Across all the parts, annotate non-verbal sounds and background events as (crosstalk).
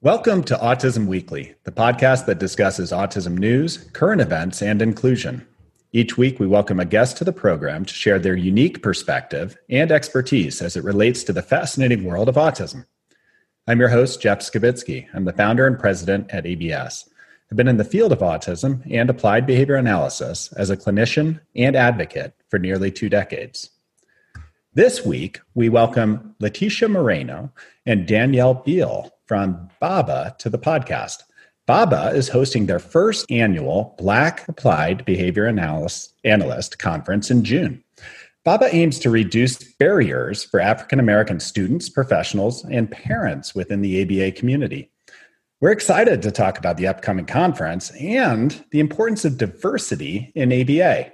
Welcome to Autism Weekly, the podcast that discusses autism news, current events, and inclusion. Each week, we welcome a guest to the program to share their unique perspective and expertise as it relates to the fascinating world of autism. I'm your host, Jeff Skibitsky. I'm the founder and president at ABS. I've been in the field of autism and applied behavior analysis as a clinician and advocate for nearly two decades. This week, we welcome Leticia Moreno and Danielle Beal from BABA to the podcast. BABA is hosting their first annual Black Applied Behavior Analyst, Analyst Conference in June. BABA aims to reduce barriers for African American students, professionals, and parents within the ABA community. We're excited to talk about the upcoming conference and the importance of diversity in ABA.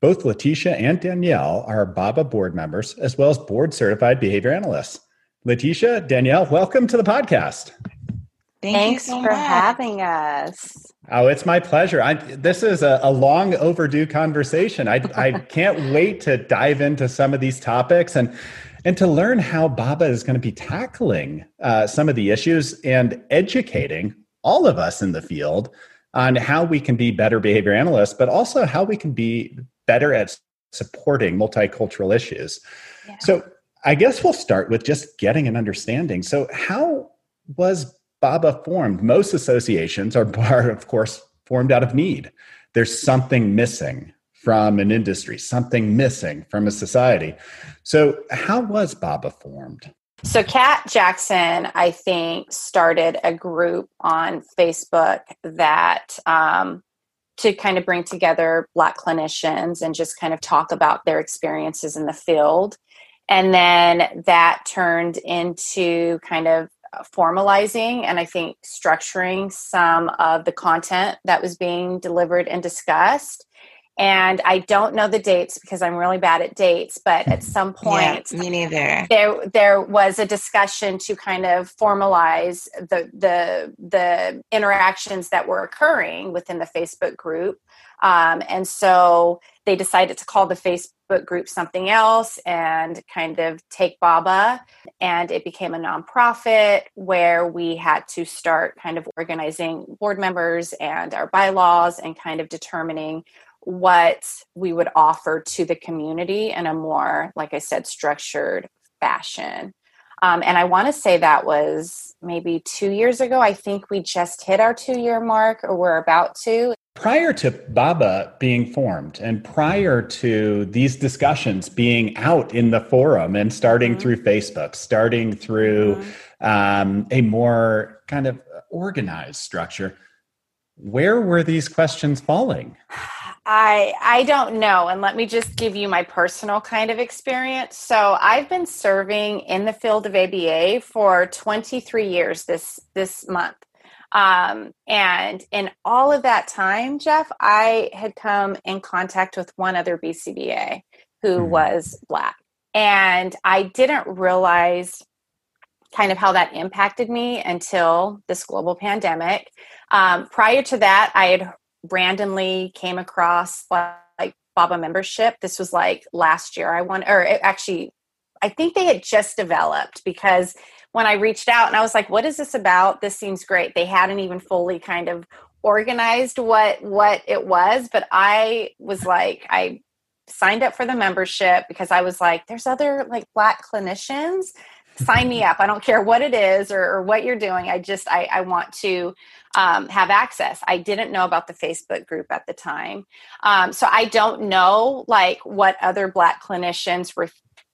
Both Leticia and Danielle are BABA board members as well as board certified behavior analysts. Leticia, Danielle, welcome to the podcast. Thank Thanks so for much. having us. Oh, it's my pleasure. I, this is a, a, long overdue conversation. I, I can't (laughs) wait to dive into some of these topics and and to learn how Baba is going to be tackling uh, some of the issues and educating all of us in the field on how we can be better behavior analysts, but also how we can be better at supporting multicultural issues. Yeah. So, I guess we'll start with just getting an understanding. So, how was Baba formed? Most associations are, (laughs) are of course, formed out of need. There's something missing from an industry, something missing from a society. So, how was BABA formed? So, Kat Jackson, I think, started a group on Facebook that um, to kind of bring together Black clinicians and just kind of talk about their experiences in the field. And then that turned into kind of formalizing and I think structuring some of the content that was being delivered and discussed and I don't know the dates because I'm really bad at dates. But at some point, yeah, me neither. There, there was a discussion to kind of formalize the the the interactions that were occurring within the Facebook group, um, and so they decided to call the Facebook group something else and kind of take Baba, and it became a nonprofit where we had to start kind of organizing board members and our bylaws and kind of determining what we would offer to the community in a more, like I said, structured fashion. Um, and I want to say that was maybe two years ago. I think we just hit our two year mark, or we're about to. Prior to Baba being formed and prior to these discussions being out in the forum and starting mm-hmm. through Facebook, starting through mm-hmm. um, a more kind of organized structure, where were these questions falling? I I don't know and let me just give you my personal kind of experience. So I've been serving in the field of ABA for 23 years this this month. Um, and in all of that time, Jeff, I had come in contact with one other BCBA who mm-hmm. was black. And I didn't realize kind of how that impacted me until this global pandemic. Um, prior to that, I had randomly came across like, Baba membership. This was like last year. I want, or eh, actually, I think they had just developed because when I reached out and I was like, "What is this about? This seems great." They hadn't even fully kind of organized what what it was, but I was like, I signed up for the membership because I was like, "There's other like Black clinicians." Sign me up. I don't care what it is or, or what you're doing. I just I, I want to um, have access. I didn't know about the Facebook group at the time, um, so I don't know like what other Black clinicians were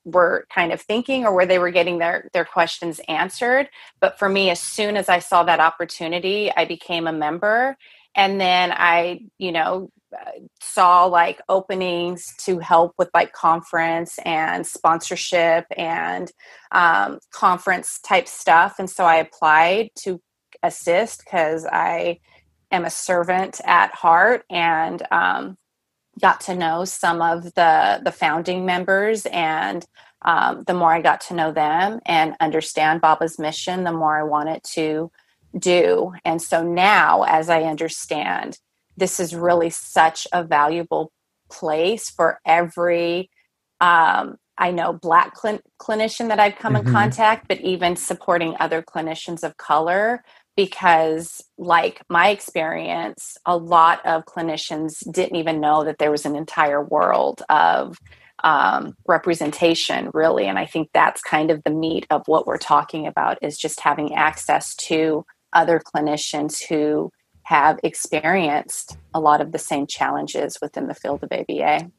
were kind of thinking or where they were getting their their questions answered. But for me, as soon as I saw that opportunity, I became a member, and then I, you know, saw like openings to help with like conference and sponsorship and um, conference type stuff and so i applied to assist because i am a servant at heart and um, got to know some of the the founding members and um, the more i got to know them and understand baba's mission the more i wanted to do. And so now as i understand this is really such a valuable place for every um, I know black cl- clinician that I've come mm-hmm. in contact, but even supporting other clinicians of color because like my experience a lot of clinicians didn't even know that there was an entire world of um, representation really and i think that's kind of the meat of what we're talking about is just having access to other clinicians who have experienced a lot of the same challenges within the field of aba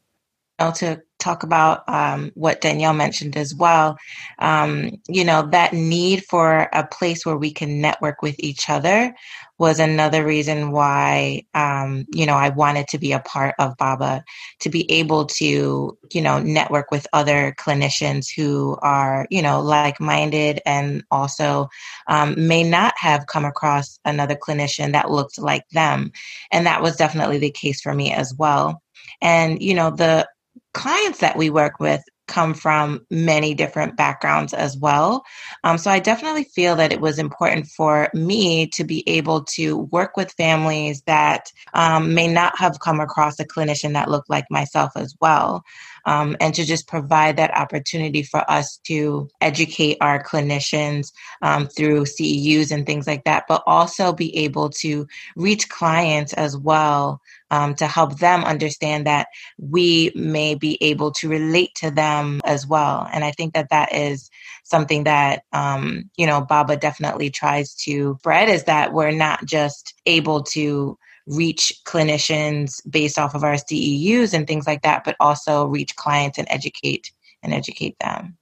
to talk about um, what Danielle mentioned as well. Um, you know, that need for a place where we can network with each other was another reason why, um, you know, I wanted to be a part of BABA, to be able to, you know, network with other clinicians who are, you know, like minded and also um, may not have come across another clinician that looked like them. And that was definitely the case for me as well. And, you know, the clients that we work with come from many different backgrounds as well. Um, so I definitely feel that it was important for me to be able to work with families that um, may not have come across a clinician that looked like myself as well um, and to just provide that opportunity for us to educate our clinicians um, through CEUs and things like that, but also be able to reach clients as well um, to help them understand that we may be able to relate to them as well. And I think that that is something that um, you know Baba definitely tries to spread is that we're not just able to reach clinicians based off of our CEUs and things like that, but also reach clients and educate and educate them.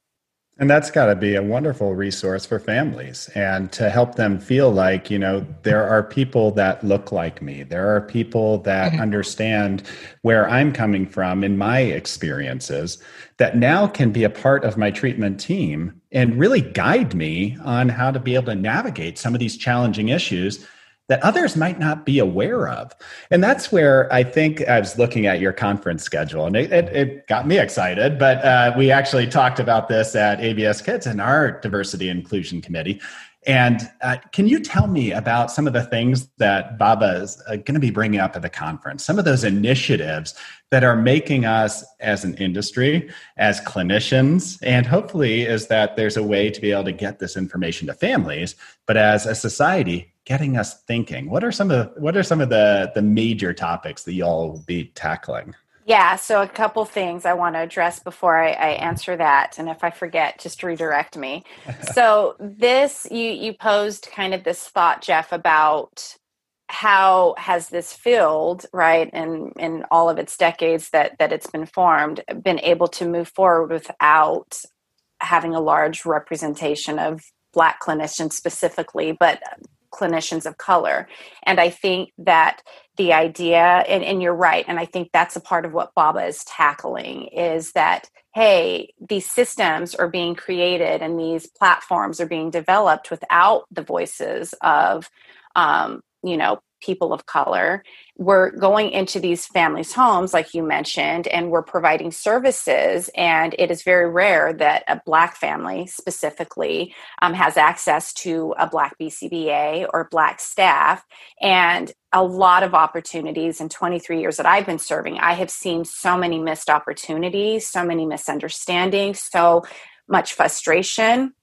And that's got to be a wonderful resource for families and to help them feel like, you know, there are people that look like me. There are people that mm-hmm. understand where I'm coming from in my experiences that now can be a part of my treatment team and really guide me on how to be able to navigate some of these challenging issues that others might not be aware of. And that's where I think I was looking at your conference schedule and it, it, it got me excited. But uh, we actually talked about this at ABS Kids and our diversity inclusion committee. And uh, can you tell me about some of the things that Baba is uh, going to be bringing up at the conference? Some of those initiatives that are making us as an industry, as clinicians, and hopefully is that there's a way to be able to get this information to families, but as a society, getting us thinking. What are some of the, what are some of the the major topics that y'all will be tackling? Yeah, so a couple things I want to address before I, I, answer that, and if I forget, just redirect me. (laughs) so this you you posed kind of this thought, Jeff, about how has this field, right, and in, in all of its decades that that it's been formed, been able to move forward without having a large representation of black clinicians specifically, but clinicians of color. And I think that the idea, and, and you're right, and I think that's a part of what Baba is tackling is that, hey, these systems are being created and these platforms are being developed without the voices of, um, you know, people of color. We're going into these families' homes, like you mentioned, and we're providing services. And it is very rare that a Black family specifically um, has access to a Black BCBA or Black staff. And a lot of opportunities in 23 years that I've been serving, I have seen so many missed opportunities, so many misunderstandings, so much frustration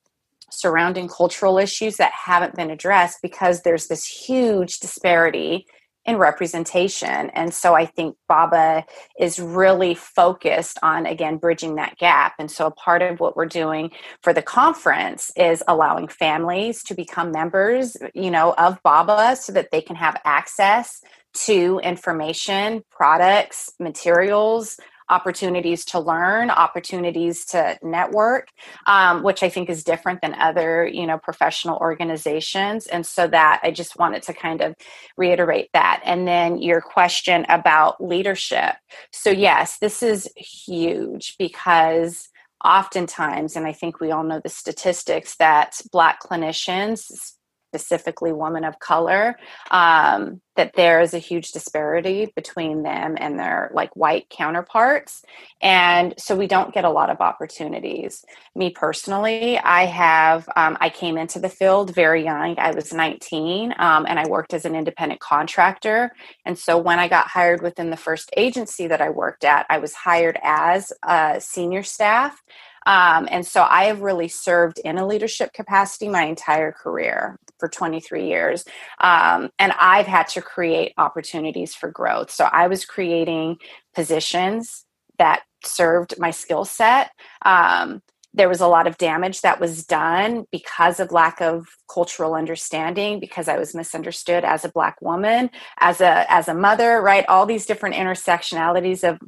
surrounding cultural issues that haven't been addressed because there's this huge disparity in representation. And so I think Baba is really focused on, again, bridging that gap. And so a part of what we're doing for the conference is allowing families to become members, you know, of Baba so that they can have access to information, products, materials, opportunities to learn, opportunities to network, um, which I think is different than other, you know, professional organizations. And so that I just wanted to kind of reiterate that. And then your question about leadership. So yes, this is huge because oftentimes, and I think we all know the statistics that Black clinicians specifically women of color, um, that there is a huge disparity between them and their like white counterparts. And so we don't get a lot of opportunities. Me personally, I have, um, I came into the field very young. I was 19 um, and I worked as an independent contractor. And so when I got hired within the first agency that I worked at, I was hired as a senior staff. Um, and so I have really served in a leadership capacity my entire career for 23 years. Um, and I've had to create opportunities for growth. So I was creating positions that served my skill set. Um, there was a lot of damage that was done because of lack of cultural understanding because i was misunderstood as a black woman as a as a mother right all these different intersectionalities of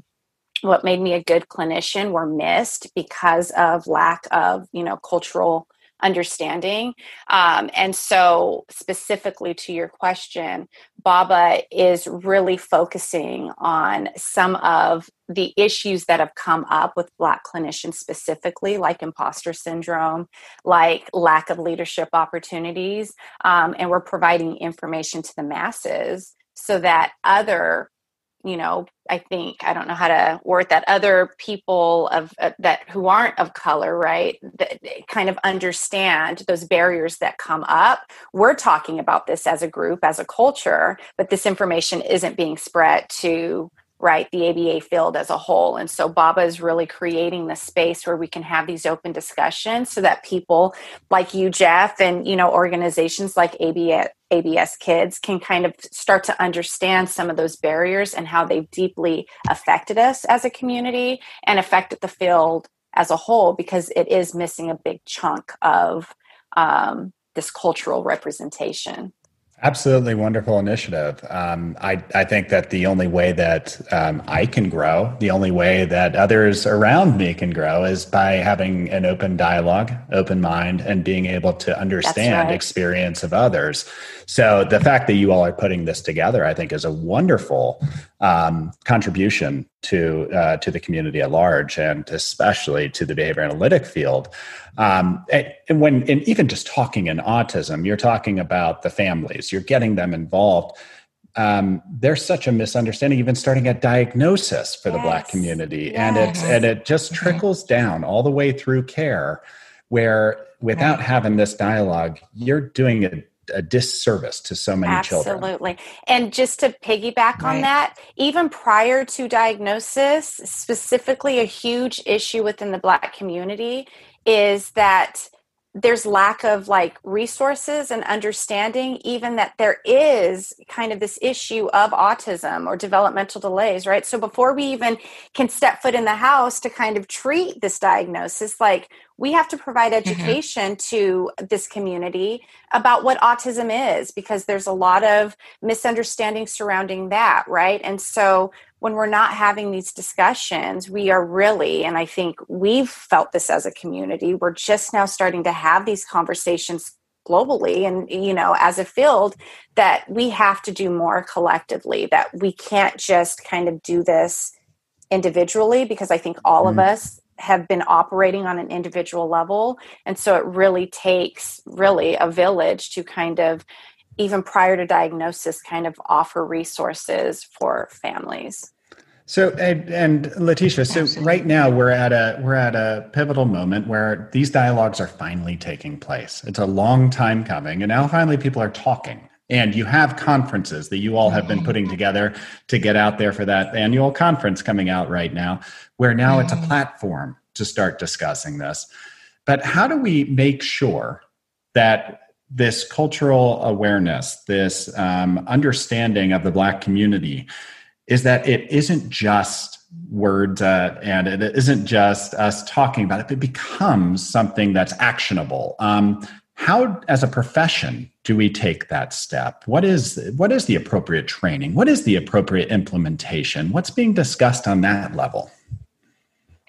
what made me a good clinician were missed because of lack of you know cultural understanding. Um, and so specifically to your question baba is really focusing on some of the issues that have come up with black clinicians specifically like imposter syndrome like lack of leadership opportunities um, and we're providing information to the masses so that other you know i think i don't know how to word that other people of uh, that who aren't of color right that kind of understand those barriers that come up. We're talking about this as a group as a culture but this information isn't being spread to right the aba field as a whole. And so baba is really creating the space where we can have these open discussions so that people like you jeff and you know organizations like abs abs kids can kind of start to understand some of those barriers and how they've deeply affected us as a community and affected the field as a whole because it is missing a big chunk of um, this cultural representation Absolutely wonderful initiative. Um, I, I think that the only way that um, I can grow, the only way that others around me can grow is by having an open dialogue, open mind, and being able to understand right. experience of others. So the fact that you all are putting this together, I think, is a wonderful um, contribution to uh, to the community at large, and especially to the behavior analytic field. Um, and when and even just talking in autism, you're talking about the families. You're getting them involved. Um, there's such a misunderstanding, even starting at diagnosis for the. Black community, yes. and it and it just mm-hmm. trickles down all the way through care, where without right. having this dialogue, you're doing a a disservice to so many Absolutely. children. Absolutely. And just to piggyback right. on that, even prior to diagnosis, specifically a huge issue within the Black community is that there's lack of like resources and understanding even that there is kind of this issue of autism or developmental delays right so before we even can step foot in the house to kind of treat this diagnosis like we have to provide mm-hmm. education mm-hmm. to this community about what autism is because there's a lot of misunderstanding surrounding that right and so when we're not having these discussions, we are really, and I think we've felt this as a community, we're just now starting to have these conversations globally and you know as a field that we have to do more collectively that we can't just kind of do this individually because i think all mm-hmm. of us have been operating on an individual level and so it really takes really a village to kind of even prior to diagnosis kind of offer resources for families so and, and Letitia, so right now we're at a we're at a pivotal moment where these dialogues are finally taking place. It's a long time coming, and now finally people are talking. And you have conferences that you all have been putting together to get out there for that annual conference coming out right now, where now it's a mm-hmm. platform to start discussing this. But how do we make sure that this cultural awareness, this um, understanding of the Black community, is that it isn't just words uh, and it isn't just us talking about it, it becomes something that's actionable. Um, how, as a profession, do we take that step? What is what is the appropriate training? What is the appropriate implementation? What's being discussed on that level?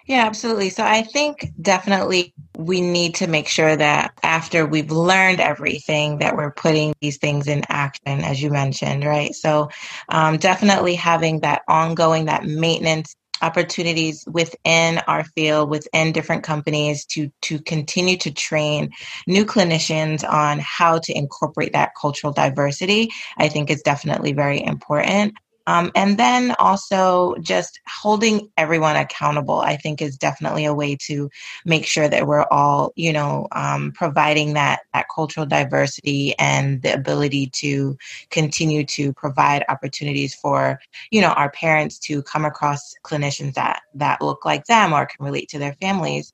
Yeah, absolutely. So I think definitely we need to make sure that after we've learned everything that we're putting these things in action, as you mentioned, right? So um, definitely having that ongoing, that maintenance opportunities within our field, within different companies to to continue to train new clinicians on how to incorporate that cultural diversity, I think is definitely very important. Um, and then also just holding everyone accountable, I think is definitely a way to make sure that we're all, you know, um, providing that, that cultural diversity and the ability to continue to provide opportunities for, you know, our parents to come across clinicians that, that look like them or can relate to their families.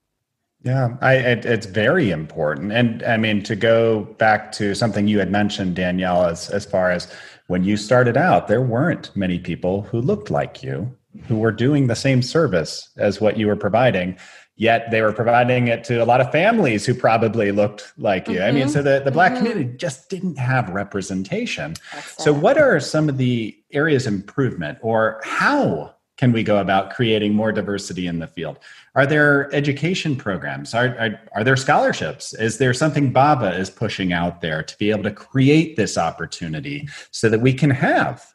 Yeah, I, it, it's very important. And I mean, to go back to something you had mentioned, Danielle, as, as far as when you started out, there weren't many people who looked like you, who were doing the same service as what you were providing. Yet they were providing it to a lot of families who probably looked like you. Mm-hmm. I mean, mm-hmm. so the, the Black mm-hmm. community just didn't have representation. So, what are some of the areas of improvement, or how can we go about creating more diversity in the field? Are there education programs? Are, are, are, there scholarships? Is there something BABA is pushing out there to be able to create this opportunity so that we can have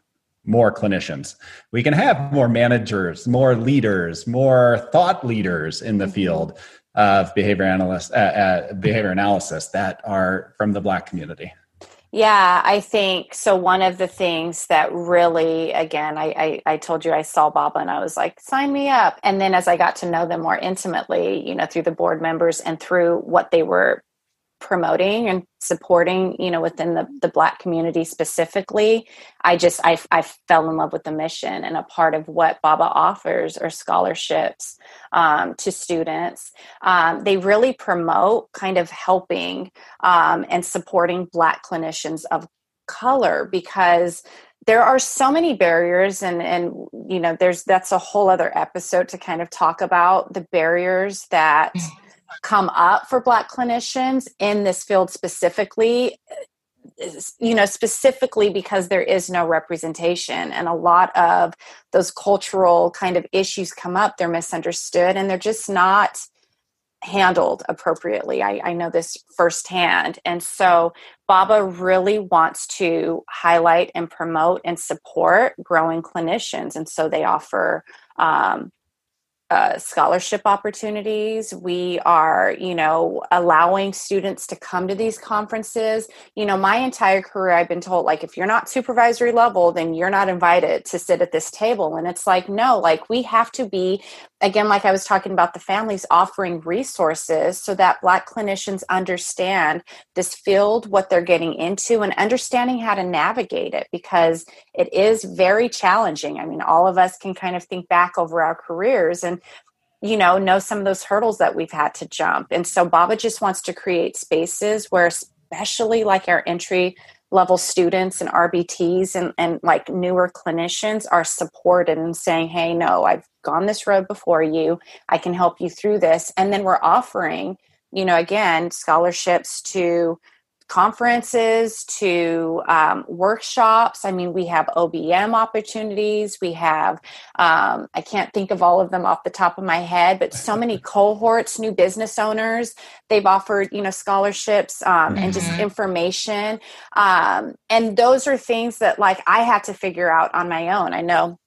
more clinicians? We can have more managers, more leaders, more thought leaders in the field of behavior, analyst, uh, uh, behavior analysis that are from the Black community. Yeah, I think so. One of the things that really, again, I, I, I, told you I saw Baba and I was like, sign me up. And then as I got to know them more intimately, you know, through the board members and through what they were promoting and supporting you know within the, the black community specifically i just I, I fell in love with the mission and a part of what baba offers are scholarships um, to students. Um, they really promote kind of helping um, and supporting black clinicians of color because there are so many barriers and and you know there's that's a whole other episode to kind of talk about the barriers that mm come up for black clinicians in this field specifically you know specifically because there is no representation and a lot of those cultural kind of issues come up they're misunderstood and they're just not handled appropriately. I, I know this firsthand and so baba really wants to highlight and promote and support growing clinicians and so they offer um, uh, scholarship opportunities. We are, you know, allowing students to come to these conferences. You know, my entire career, I've been told, like, if you're not supervisory level, then you're not invited to sit at this table. And it's like, no, like, we have to be, again, like I was talking about the families offering resources so that Black clinicians understand this field, what they're getting into, and understanding how to navigate it because it is very challenging. I mean, all of us can kind of think back over our careers and you know know some of those hurdles that we've had to jump and so baba just wants to create spaces where especially like our entry level students and rbts and, and like newer clinicians are supported and saying hey no i've gone this road before you. I can help you through this. And then we're offering you know again scholarships to conferences to um, workshops. I mean, we have OBM opportunities. We have, um, I can't think of all of them off the top of my head, but so many (laughs) cohorts, new business owners. They've offered, you know, scholarships um, mm-hmm. and just mm-hmm. information. Um, and those are things that, like, I had to figure out on my own. I know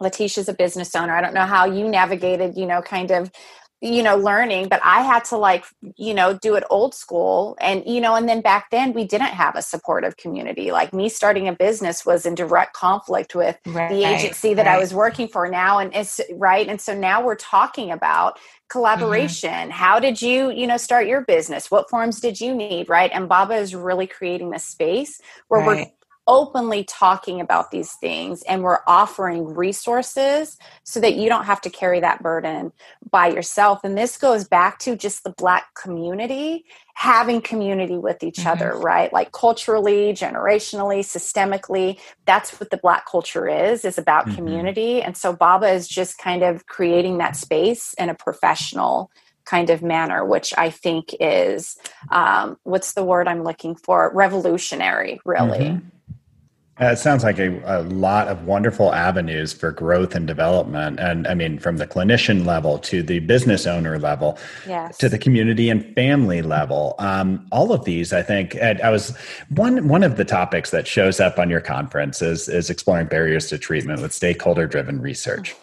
Letitia's a business owner. I don't know how you navigated, you know, kind of you know learning but i had to like you know do it old school and you know and then back then we didn't have a supportive community like me starting a business was in direct conflict with right, the agency that right. i was working for now and it's right and so now we're talking about mm-hmm. collaboration mm-hmm. how did you you know start your business what forms did you need right and baba is really creating this space where right. Openly talking about these things and we're offering resources so that you don't have to carry that burden by yourself. And this goes back to just the Black community having community with each mm-hmm. other, right? Like culturally, generationally, systemically. That's what the Black culture is, is about mm-hmm. community. And so Baba is just kind of creating that space in a professional kind of manner, which I think is um, what's the word I'm looking for? Revolutionary, really. Mm-hmm. Uh, it sounds like a, a, lot of wonderful avenues for growth and development. And I mean, from the clinician level to the business owner level yes. to the community and family level. Um, all of these, I think, I was one, one of the topics that shows up on your conference is, is exploring barriers to treatment with stakeholder driven research.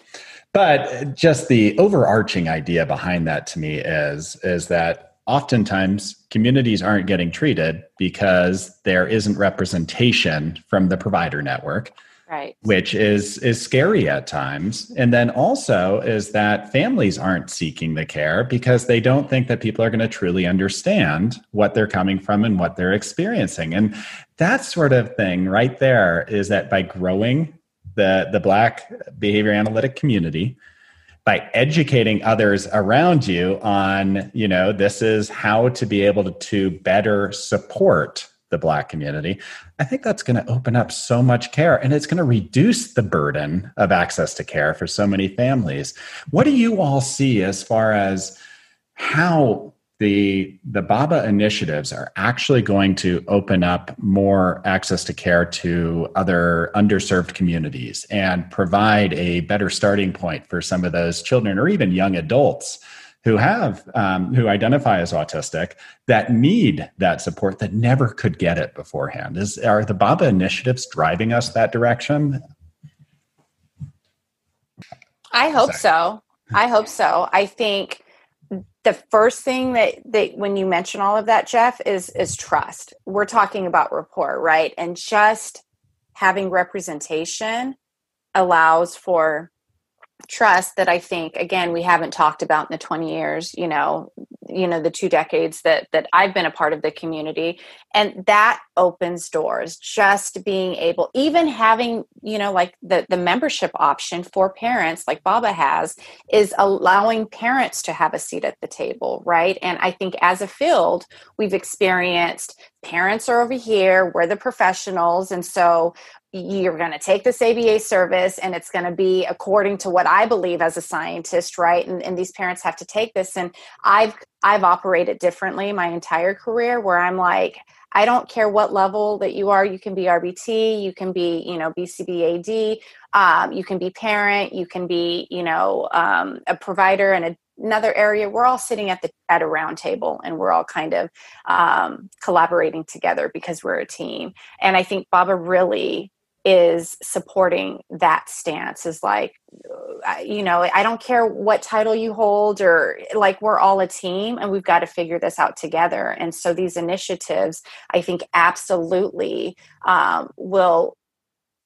but just the overarching idea behind that to me is is that oftentimes communities aren't getting treated because there isn't representation from the provider network right. which is is scary at times. And then also is that families aren't seeking the care because they don't think that people are going to truly understand what they're coming from and what they're experiencing. And that sort of thing right there is that by growing the the black behavior analytic community by educating others around you on you know this is how to be able to, better support the black community. I think that's going to open up so much care and it's going to reduce the burden of access to care for so many families. What do you all see as far as how the the baba initiatives are actually going to open up more access to care to other underserved communities and provide a better starting point for some of those children or even young adults who have um, who identify as autistic that need that support that never could get it beforehand. Is are the baba initiatives driving us that direction? I hope Sorry. so. I hope so. I think the first thing that that when you mention all of that jeff is is trust. We're talking about rapport right? And just having representation allows for trust that i think again we haven't talked about in the 20 years you know you know the two decades that that i've been a part of the community. And that opens doors. Just being able even having you know like the the membership option for parents like baba has is allowing parents to have a seat at the table right? And i think as a field we've experienced parents are over here we're the professionals. And so you're going to take this ABA service and it's going to be according to what I believe as a scientist, right? And, and these parents have to take this. And I've I've operated differently my entire career where I'm like, I don't care what level that you are. You can be RBT, you can be, you know, BCBAD, um, you can be parent, you can be, you know, um, a provider in a, another area. We're all sitting at the at a round table and we're all kind of um, collaborating together because we're a team. And I think Baba really is supporting that stance is like you know i don't care what title you hold or like we're all a team and we've got to figure this out together. And so these initiatives i think absolutely um, will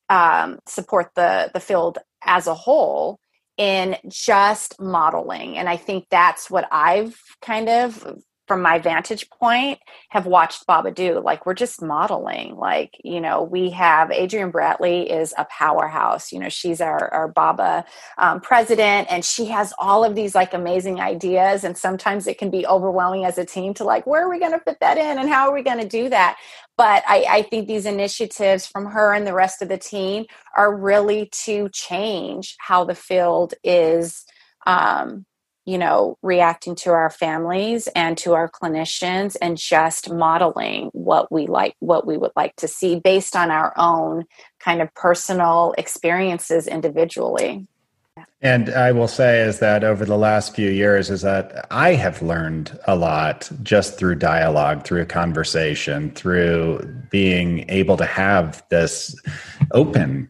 um, support the the field as a whole in just modeling. And i think that's what i've kind of from my vantage point have watched baba do like we're just modeling like you know we have adrienne bradley is a powerhouse you know she's our, our baba um, president and she has all of these like amazing ideas and sometimes it can be overwhelming as a team to like where are we going to fit that in and how are we going to do that? But I, I think these initiatives from her and the rest of the team are really to change how the field is um, you know, reacting to our families and to our clinicians and just modeling what we like, what we would like to see based on our own kind of personal experiences individually. And I will say is that over the last few years is that I have learned a lot just through dialogue, through conversation, through being able to have this open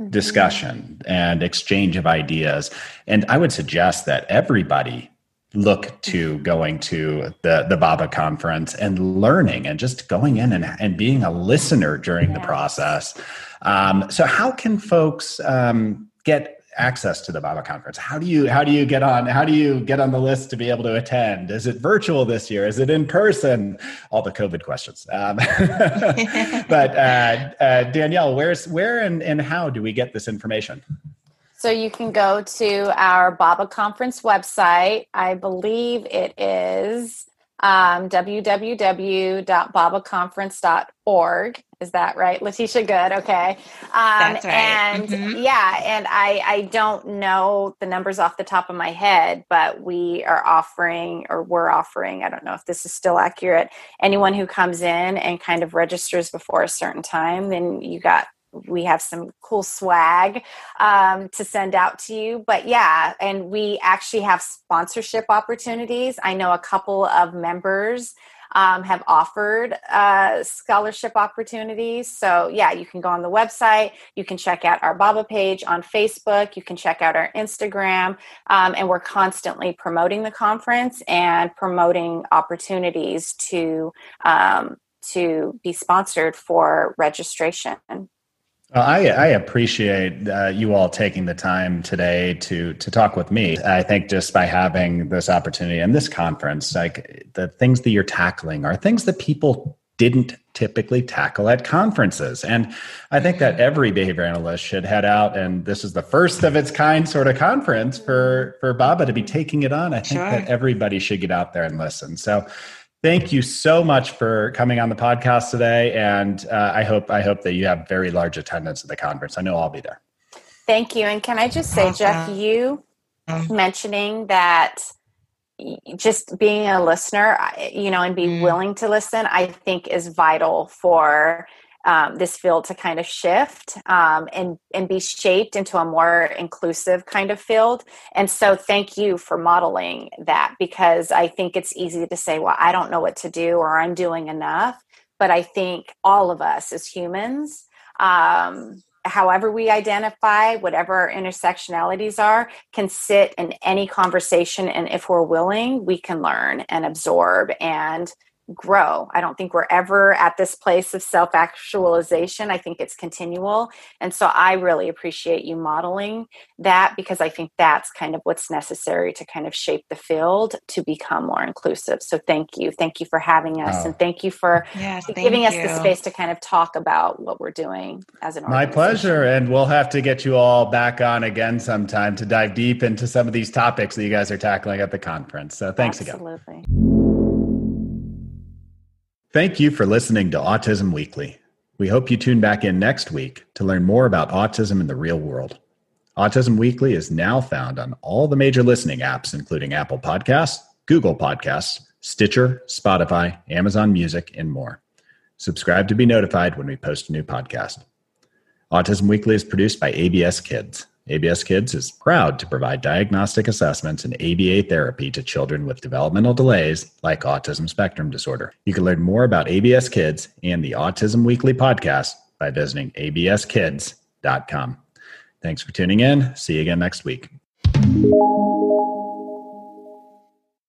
Mm-hmm. discussion and exchange of ideas. And I would suggest that everybody look to going to the the Baba conference and learning and just going in and, and being a listener during the process. Um, so how can folks um, get access to the Baba conference? How do you how do you get on how do you get on the list to be able to attend? Is it virtual this year? Is it in person? All the COVID questions. Um, (laughs) but uh, uh, Danielle, where's where and, and how do we get this information? So you can go to our Baba conference website. I believe it is um, www.babaconference.org. Is that right, Letitia? Good. Okay. Um, That's right. And mm-hmm. yeah, and I I don't know the numbers off the top of my head, but we are offering or we're offering. I don't know if this is still accurate. Anyone who comes in and kind of registers before a certain time, then you got we have some cool swag um, to send out to you. But yeah, and we actually have sponsorship opportunities. I know a couple of members um, have offered uh, scholarship opportunities. So, yeah, you can go on the website. You can check out our BABA page on Facebook. You can check out our Instagram. Um, and we're constantly promoting the conference and promoting opportunities to. Um, to be sponsored for registration. Well, I, I appreciate uh, you all taking the time today to to talk with me. I think just by having this opportunity and this conference, like the things that you're tackling are things that people didn't typically tackle at conferences. And I think that every behavior analyst should head out and this is the first of its kind sort of conference for for Baba to be taking it on. I think sure. that everybody should get out there and listen. So Thank you so much for coming on the podcast today, and uh, I hope I hope that you have very large attendance at the conference. I know I'll be there. Thank you, and can I just say, Jeff, you mentioning that just being a listener, you know, and be mm. willing to listen, I think is vital for um, this field to kind of shift um, and and be shaped into a more inclusive kind of field. And so, thank you for modeling that because I think it's easy to say, "Well, I don't know what to do," or "I'm doing enough." But I think all of us as humans. Um, however we identify whatever our intersectionalities are can sit in any conversation and if we're willing we can learn and absorb and grow. I don't think we're ever at this place of self actualization. I think it's continual. And so I really appreciate you modeling that because I think that's kind of what's necessary to kind of shape the field to become more inclusive. So thank you. Thank you for having us. Oh. And thank you for yes, giving us the space to kind of talk about what we're doing as an organization. My pleasure. And we'll have to get you all back on again sometime to dive deep into some of these topics that you guys are tackling at the conference. So thanks Absolutely. again. Absolutely. Thank you for listening to Autism Weekly. We hope you tune back in next week to learn more about autism in the real world. Autism Weekly is now found on all the major listening apps, including Apple Podcasts, Google Podcasts, Stitcher, Spotify, Amazon Music, and more. Subscribe to be notified when we post a new podcast. Autism Weekly is produced by ABS Kids. ABS Kids is proud to provide diagnostic assessments and ABA therapy to children with developmental delays like autism spectrum disorder. You can learn more about ABS Kids and the Autism Weekly podcast by visiting abskids.com. Thanks for tuning in. See you again next week.